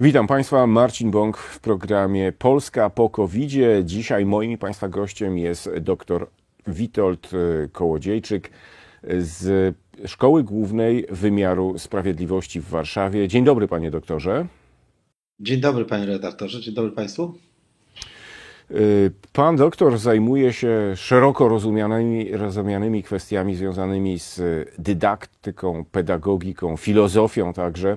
Witam Państwa, Marcin Bąk w programie Polska po covid -zie. Dzisiaj moim Państwa gościem jest dr Witold e, Kołodziejczyk z Szkoły Głównej Wymiaru Sprawiedliwości w Warszawie. Dzień dobry, panie doktorze. Dzień dobry, panie redaktorze. Dzień dobry państwu. E, pan doktor zajmuje się szeroko rozumianymi, rozumianymi kwestiami związanymi z dydaktyką, pedagogiką, filozofią także.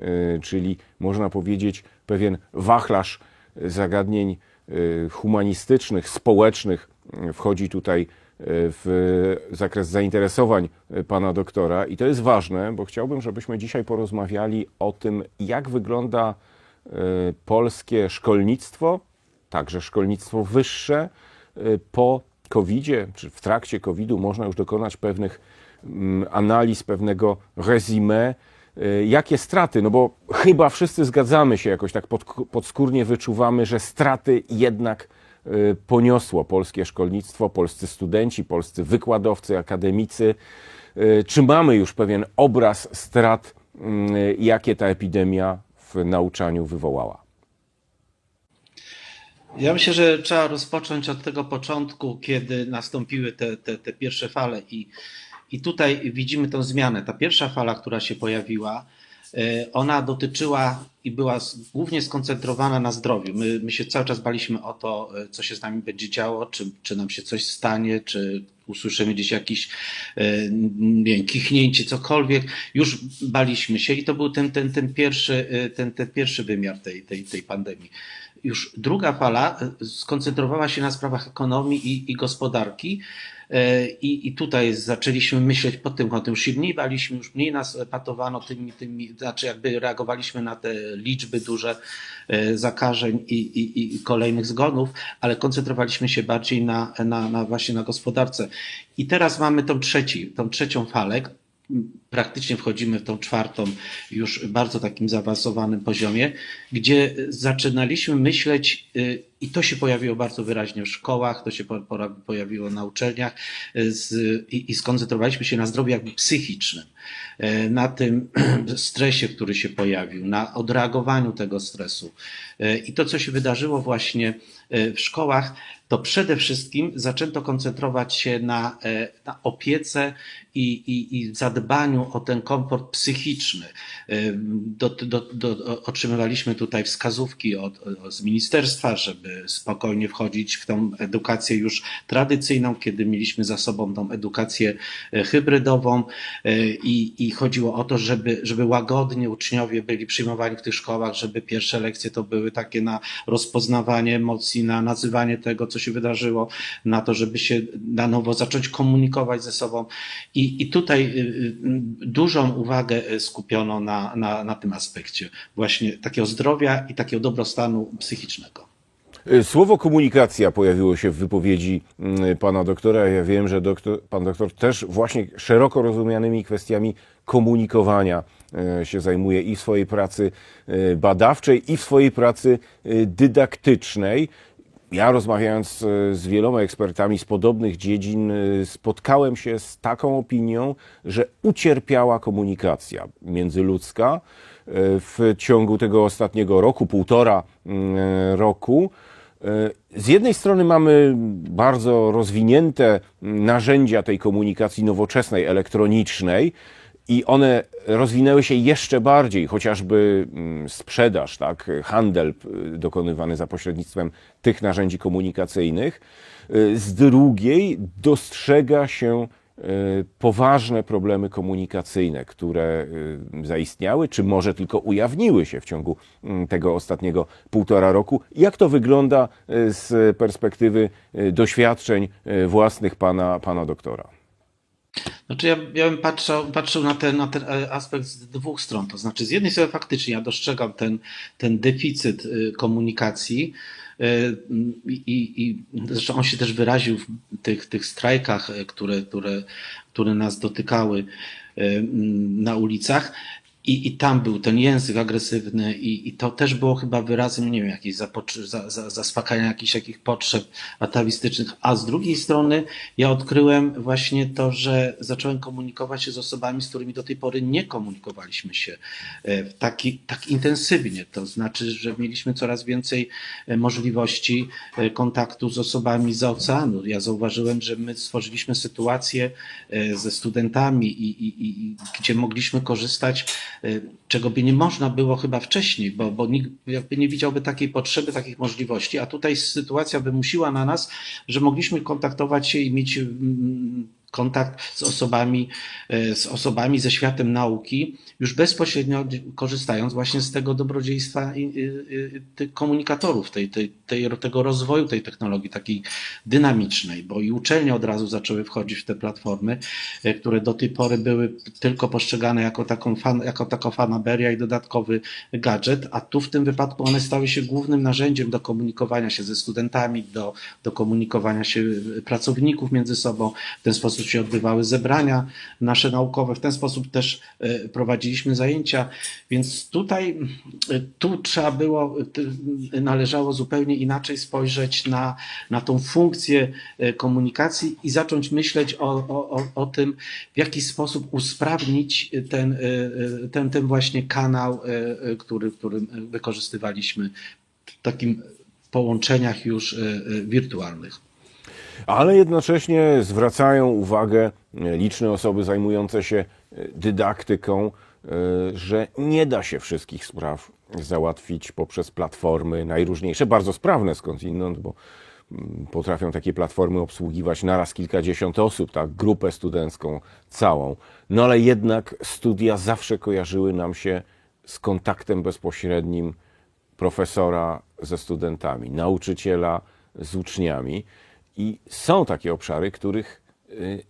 E, czyli można powiedzieć pewien wachlarz zagadnień e, humanistycznych, społecznych wchodzi tutaj w zakres zainteresowań pana doktora i to jest ważne, bo chciałbym, żebyśmy dzisiaj porozmawiali o tym, jak wygląda polskie szkolnictwo, także szkolnictwo wyższe po COVID-zie, czy w trakcie COVID-u można już dokonać pewnych mm, analiz, pewnego resume Y, jakie straty? No bo chyba wszyscy zgadzamy się, jakoś tak pod, podskórnie wyczuwamy, że straty jednak y, poniosło polskie szkolnictwo, polscy studenci, polscy wykładowcy, akademicy. Y, czy mamy już pewien obraz strat, jakie ta epidemia w nauczaniu wywołała? Ja myślę, że trzeba rozpocząć od tego początku, kiedy nastąpiły te, te, te pierwsze fale i i tutaj widzimy tę zmianę. Ta pierwsza fala, która się pojawiła, e, ona dotyczyła i była głównie skoncentrowana na zdrowiu. My, my się cały czas baliśmy o to, e, co się z nami będzie działo, czy, czy nam się coś stanie, czy usłyszymy gdzieś jakieś e, nie kichnięcie, cokolwiek. Już baliśmy się i to był ten, ten, ten, pierwszy, ten, ten pierwszy wymiar tej, tej, tej pandemii. Już druga fala skoncentrowała się na sprawach ekonomii i, i gospodarki. E, I, I tutaj zaczęliśmy myśleć pod tym kątem. Już się mniej baliśmy, już mniej nas patowano tymi, tymi znaczy jakby reagowaliśmy na te liczby duże e, zakażeń i, i, i kolejnych zgonów, ale koncentrowaliśmy się bardziej na, na, na właśnie na gospodarce. I teraz mamy tą, trzeci, tą trzecią falę, praktycznie wchodzimy w tą czwartą, już bardzo takim zaawansowanym poziomie, gdzie zaczynaliśmy myśleć, y, i to się pojawiło bardzo wyraźnie w szkołach, to się pojawiło na uczelniach, y, z, i, i skoncentrowaliśmy się na zdrowiu jakby psychicznym, y, na tym stresie, który się pojawił, na odreagowaniu tego stresu. I to, co się wydarzyło właśnie w szkołach, to przede wszystkim zaczęto koncentrować się na, na opiece i, i, i zadbaniu o ten komfort psychiczny. Do, do, do, otrzymywaliśmy tutaj wskazówki od, z ministerstwa, żeby spokojnie wchodzić w tą edukację już tradycyjną, kiedy mieliśmy za sobą tą edukację e, hybrydową e, i, i chodziło o to, żeby, żeby łagodnie uczniowie byli przyjmowani w tych szkołach, żeby pierwsze lekcje to były takie na rozpoznawanie emocji, na nazywanie tego, co się wydarzyło, na to, żeby się na nowo zacząć komunikować ze sobą. I i, i tutaj y, y, dużą uwagę skupiono na, na, na tym aspekcie właśnie takiego zdrowia i takiego dobrostanu psychicznego. Y, słowo komunikacja pojawiło się w wypowiedzi mm, pana doktora. Ja wiem, że doktor, pan doktor też właśnie szeroko rozumianymi kwestiami komunikowania się zajmuje i w swojej pracy badawczej, i w swojej pracy dydaktycznej ja rozmawiając e, z wieloma ekspertami z podobnych dziedzin, e, spotkałem się z taką opinią, że ucierpiała komunikacja międzyludzka e, w ciągu tego ostatniego roku, półtora mm, roku. Z jednej strony mamy bardzo rozwinięte narzędzia tej komunikacji nowoczesnej, elektronicznej, i one rozwinęły się jeszcze bardziej, chociażby mm, sprzedaż, tak, handel y, dokonywany za pośrednictwem tych narzędzi komunikacyjnych. Y, z drugiej dostrzega się y, poważne problemy komunikacyjne, które zaistniały, czy może tylko ujawniły się w ciągu mm, tego ostatniego półtora roku. Jak to wygląda z perspektywy doświadczeń własnych pana, pana doktora? Znaczy ja, ja bym patrzył, patrzył na, ten, na ten e, aspekt z dwóch stron. To znaczy, z jednej strony faktycznie ja dostrzegam ten, ten deficyt y, komunikacji y, i, i zresztą on się też wyraził w tych, tych strajkach, y, które, które, które nas dotykały na ulicach. I, I tam był ten język agresywny, i, i to też było chyba wyrazem, nie wiem, jakiejś za, za, zaspokajania jakichś takich potrzeb atawistycznych. A z drugiej strony ja odkryłem właśnie to, że zacząłem komunikować się z osobami, z którymi do tej pory nie komunikowaliśmy się e, taki, tak intensywnie. To znaczy, że mieliśmy coraz więcej e, możliwości e, kontaktu z osobami z oceanu. Ja zauważyłem, że my stworzyliśmy sytuację ze studentami, i, i, i, gdzie mogliśmy korzystać czego by nie można było chyba wcześniej, bo, bo nikt jakby nie widziałby takiej potrzeby, takich możliwości, a tutaj sytuacja wymusiła na nas, że mogliśmy kontaktować się i mieć mm, kontakt z osobami, e, z osobami ze światem nauki, już bezpośrednio korzystając właśnie z tego dobrodziejstwa tych komunikatorów, tej, tej, tej, tego rozwoju tej technologii takiej dynamicznej, bo i uczelnie od razu zaczęły wchodzić w te platformy, e, które do tej pory były tylko postrzegane jako taką, fan, jako taka fanaberia i dodatkowy gadżet, a tu w tym wypadku one stały się głównym narzędziem do komunikowania się ze studentami, do, do komunikowania się pracowników między sobą. W ten sposób się odbywały zebrania nasze naukowe, w ten sposób też e, prowadziliśmy zajęcia, więc tutaj e, tu trzeba było, należało zupełnie inaczej spojrzeć na, na tą funkcję e, komunikacji i zacząć myśleć o, o, o tym, w jaki sposób usprawnić ten, ten, ten właśnie kanał, który, który wykorzystywaliśmy w takim połączeniach już wirtualnych ale jednocześnie zwracają uwagę e, liczne osoby zajmujące się e, dydaktyką, e, że nie da się wszystkich spraw załatwić poprzez platformy najróżniejsze, bardzo sprawne skądinąd, bo mm, potrafią takie platformy obsługiwać naraz kilkadziesiąt osób, tak, grupę studencką całą. No ale jednak studia zawsze kojarzyły nam się z kontaktem bezpośrednim profesora ze studentami, nauczyciela z uczniami. I są takie obszary, których y,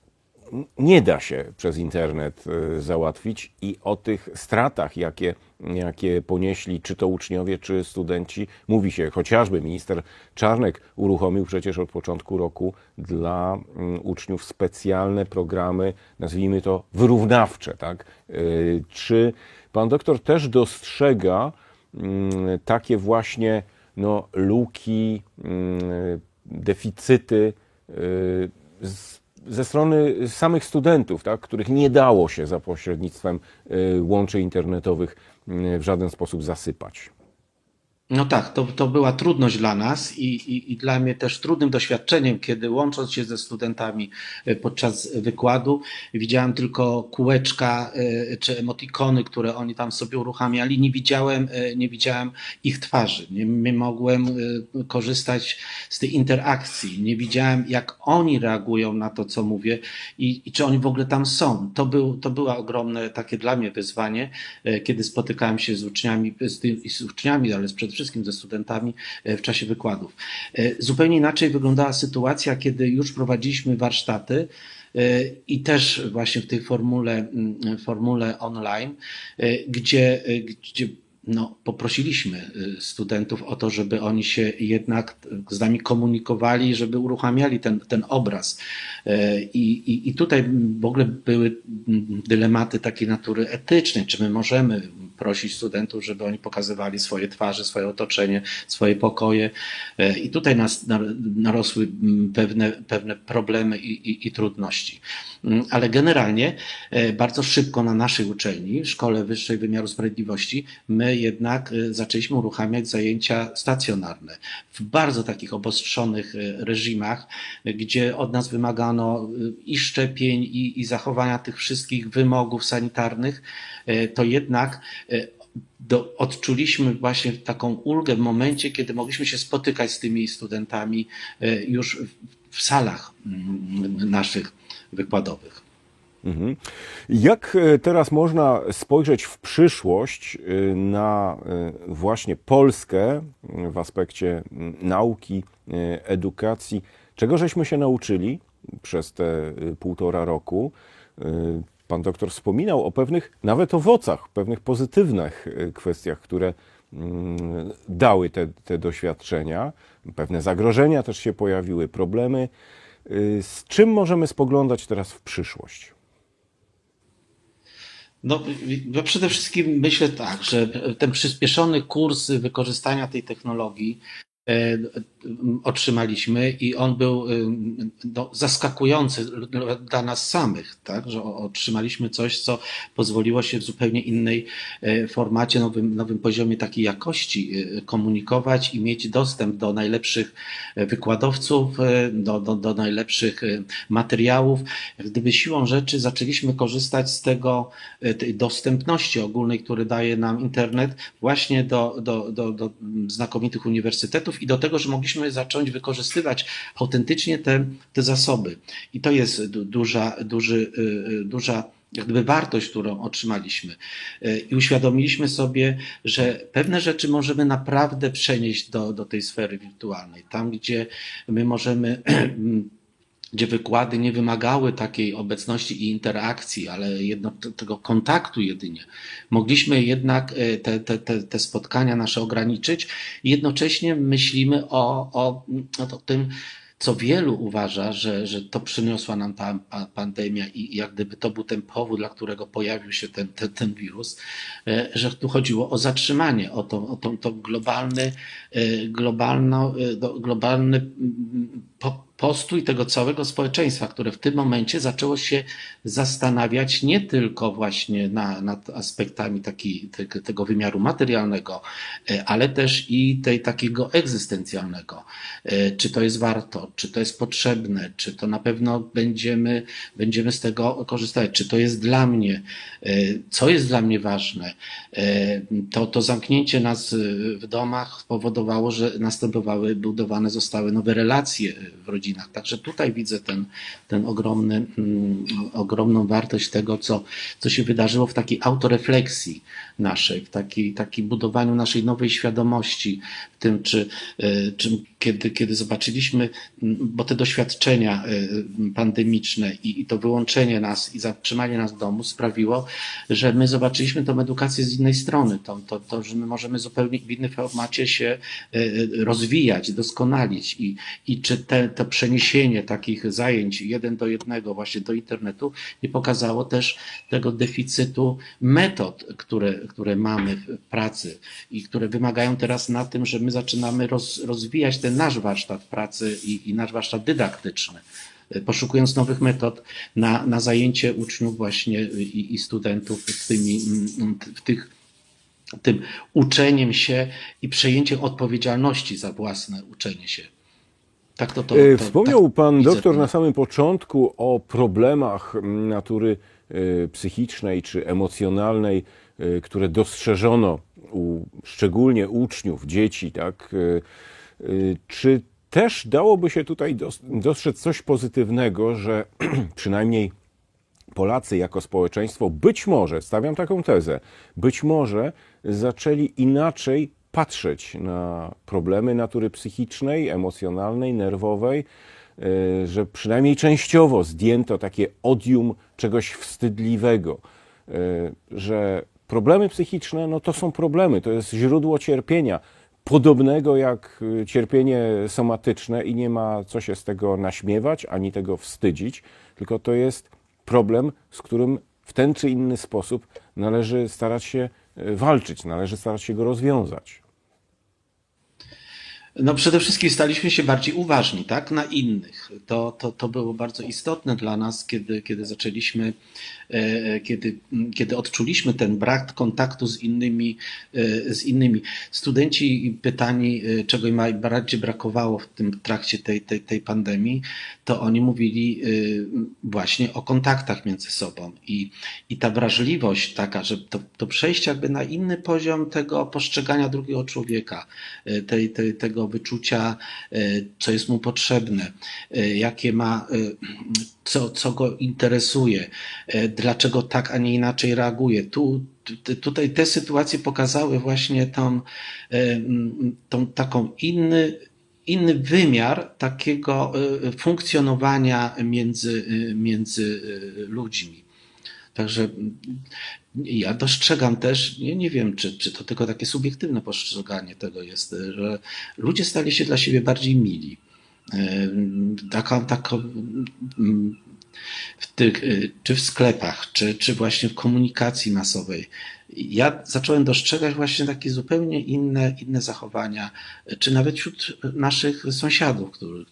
nie da się przez internet y, załatwić i o tych stratach, jakie, jakie ponieśli czy to uczniowie, czy studenci, mówi się chociażby minister Czarnek uruchomił przecież od początku roku dla mm, uczniów specjalne programy, nazwijmy to wyrównawcze. Tak? Y, czy pan doktor też dostrzega mm, takie właśnie no, luki, mm, deficyty y, ze strony samych studentów, tak, których nie dało się za pośrednictwem y, łączy internetowych y, w żaden sposób zasypać. No tak, to, to była trudność dla nas i, i, i dla mnie też trudnym doświadczeniem, kiedy łącząc się ze studentami e, podczas wykładu, widziałem tylko kółeczka e, czy emotikony, które oni tam sobie uruchamiali. Nie widziałem, e, nie widziałem ich twarzy. Nie, nie mogłem korzystać z tej interakcji. Nie widziałem, jak oni reagują na to, co mówię i, i czy oni w ogóle tam są. To, był, to było ogromne takie dla mnie wyzwanie, kiedy spotykałem się z uczniami, z, z uczniami, ale przede wszystkim wszystkim ze studentami e, w czasie wykładów. E, zupełnie inaczej wyglądała sytuacja, kiedy już prowadziliśmy warsztaty e, i też właśnie w tej formule, mm, formule online, gdzie, gdzie no, poprosiliśmy studentów o to, żeby oni się jednak z nami komunikowali, żeby uruchamiali ten, ten obraz. I, i, I tutaj w ogóle były dylematy takiej natury etycznej, czy my możemy prosić studentów, żeby oni pokazywali swoje twarze, swoje otoczenie, swoje pokoje. E, I tutaj nas narosły mm, pewne, pewne problemy i, i, i trudności. Mm, ale generalnie e, bardzo szybko na naszej uczelni, Szkole Wyższej Wymiaru Sprawiedliwości, my jednak e, zaczęliśmy uruchamiać zajęcia stacjonarne w bardzo takich obostrzonych reżimach, gdzie od nas wymagano i szczepień, i, i zachowania tych wszystkich wymogów sanitarnych, to jednak do, odczuliśmy właśnie taką ulgę w momencie, kiedy mogliśmy się spotykać z tymi studentami e, już w, salach mm, naszych wykładowych. Mhm. Jak e, teraz można spojrzeć w przyszłość na właśnie Polskę w aspekcie nauki, edukacji? Czego żeśmy się nauczyli przez te półtora roku? Pan doktor wspominał o pewnych nawet owocach, pewnych pozytywnych y, kwestiach, które mm, dały te, te doświadczenia. Pewne zagrożenia też się pojawiły, problemy. Y, z czym możemy spoglądać teraz w przyszłość? No, ja przede wszystkim myślę tak, że ten przyspieszony kurs wykorzystania tej technologii e, otrzymaliśmy i on był e, no, zaskakujący dla nas samych, tak? że otrzymaliśmy coś, co pozwoliło się w zupełnie innej e, formacie, nowym, nowym poziomie takiej jakości komunikować i mieć dostęp do najlepszych wykładowców, do, do, do najlepszych materiałów. Gdyby siłą rzeczy zaczęliśmy korzystać z tego, tej dostępności ogólnej, który daje nam internet właśnie do, do, do, do znakomitych uniwersytetów i do tego, że mogliśmy zacząć wykorzystywać autentycznie te, te zasoby. I to jest duża, duży, y, y, duża jak gdyby wartość, którą otrzymaliśmy. Y, I uświadomiliśmy sobie, że pewne rzeczy możemy naprawdę przenieść do, do tej sfery wirtualnej. Tam, gdzie my możemy gdzie wykłady nie wymagały takiej obecności i interakcji, ale jedno, tego kontaktu jedynie. Mogliśmy jednak e, te, te, te, te spotkania nasze ograniczyć i jednocześnie myślimy o, o, o tym, co wielu uważa, że, że to przyniosła nam ta pandemia i jak gdyby to był ten powód, dla którego pojawił się ten, ten, ten wirus, e, że tu chodziło o zatrzymanie, o to, o to, to globalny, e, globalno, globalny postój tego całego społeczeństwa, które w tym momencie zaczęło się zastanawiać nie tylko właśnie na, nad aspektami taki, te, tego wymiaru materialnego, e, ale też i tej takiego egzystencjalnego. E, czy to jest warto, czy to jest potrzebne, czy to na pewno będziemy, będziemy z tego korzystać, czy to jest dla mnie, e, co jest dla mnie ważne. To, to zamknięcie nas w domach spowodowało, że następowały, budowane zostały nowe relacje w rodzinie godzinach. Także tutaj widzę ten, ten ogromny, mm, ogromną wartość tego, co, co się wydarzyło w takiej autorefleksji naszej, w takiej, takiej budowaniu naszej nowej świadomości, w tym, czy, e, czy kiedy, kiedy zobaczyliśmy, bo te doświadczenia e, pandemiczne i, i to wyłączenie nas i zatrzymanie nas w domu sprawiło, że my zobaczyliśmy tą edukację z innej strony, to, to, to że my możemy zupełnie w innym formacie się e, rozwijać, doskonalić. I, i czy te, to przeniesienie takich zajęć jeden do jednego właśnie do internetu nie pokazało też tego deficytu metod, które, które mamy w pracy i które wymagają teraz na tym, że my zaczynamy roz, rozwijać ten nasz warsztat pracy i, i nasz warsztat dydaktyczny poszukując nowych metod na, na zajęcie uczniów właśnie i, i studentów w, tymi, w tych, tym uczeniem się i przejęciem odpowiedzialności za własne uczenie się. Tak to, to, e, to Wspomniał tak pan doktor na samym początku o problemach natury e, psychicznej czy emocjonalnej, e, które dostrzeżono u szczególnie uczniów, dzieci, tak? Czy też dałoby się tutaj dostrzec coś pozytywnego, że przynajmniej Polacy jako społeczeństwo być może, stawiam taką tezę, być może zaczęli inaczej patrzeć na problemy natury psychicznej, emocjonalnej, nerwowej, e, że przynajmniej częściowo zdjęto takie odium czegoś wstydliwego, e, że problemy psychiczne no to są problemy, to jest źródło cierpienia, podobnego jak cierpienie somatyczne i nie ma co się z tego naśmiewać ani tego wstydzić, tylko to jest problem, z którym w ten czy inny sposób należy starać się e, walczyć, należy starać się go rozwiązać. No przede wszystkim staliśmy się bardziej uważni tak, na innych. To, to, to było bardzo istotne dla nas, kiedy, kiedy zaczęliśmy, e, kiedy, kiedy odczuliśmy ten brak kontaktu z innymi, e, z innymi. Studenci pytani, e, czego im bardziej brakowało w tym trakcie tej, tej, tej pandemii, to oni mówili właśnie o kontaktach między sobą. I, i ta wrażliwość taka, że to, to przejście jakby na inny poziom tego postrzegania drugiego człowieka, tej, tej, tego tego wyczucia, e, co jest mu potrzebne, e, jakie ma, e, co, co go interesuje, dlaczego tak, a nie inaczej reaguje. Tu, tutaj te sytuacje pokazały właśnie tą, tą taką inny, inny wymiar takiego funkcjonowania między, między ludźmi. Także ja dostrzegam też, nie, nie wiem, czy, czy to tylko takie subiektywne postrzeganie tego jest, że ludzie stali się dla siebie bardziej mili. Taka, taka, w tych, y, czy w sklepach, czy, czy właśnie w komunikacji masowej, ja zacząłem dostrzegać właśnie takie zupełnie inne, inne zachowania, czy nawet wśród naszych sąsiadów, którzy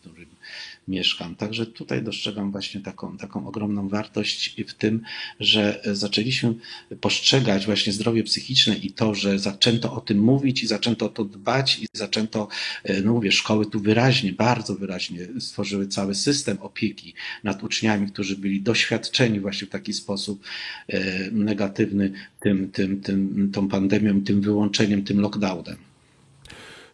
mieszkam. Także tutaj dostrzegam właśnie taką, taką ogromną wartość w tym, że zaczęliśmy postrzegać właśnie zdrowie psychiczne i to, że zaczęto o tym mówić i zaczęto o to dbać i zaczęto, e, no mówię, szkoły tu wyraźnie, bardzo wyraźnie stworzyły cały system opieki nad uczniami, którzy byli doświadczeni właśnie w taki sposób e, negatywny tym, tym, tym, tą pandemią, tym wyłączeniem, tym lockdownem.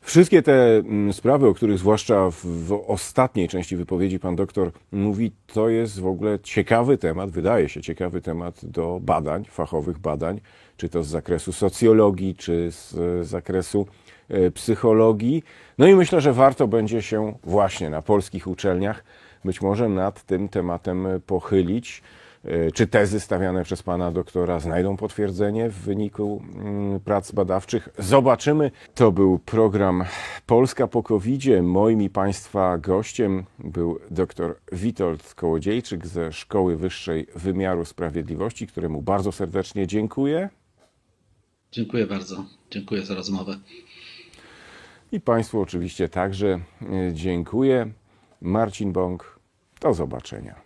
Wszystkie te mm, sprawy, o których zwłaszcza w, ostatniej części wypowiedzi pan doktor mówi, to jest w ogóle ciekawy temat, wydaje się ciekawy temat do badań, fachowych badań, czy to z zakresu socjologii, czy z zakresu e, psychologii. No i myślę, że warto będzie się właśnie na polskich uczelniach być może nad tym tematem pochylić. E, Czy tezy stawiane przez pana doktora znajdą potwierdzenie w wyniku mm, prac badawczych? Zobaczymy. To był program Polska po COVID-zie. Moim i państwa gościem był dr Witold Kołodziejczyk ze Szkoły Wyższej Wymiaru Sprawiedliwości, któremu bardzo serdecznie dziękuję. Dziękuję bardzo. Dziękuję za rozmowę. I państwu oczywiście także e, dziękuję. Marcin Bąk, do zobaczenia.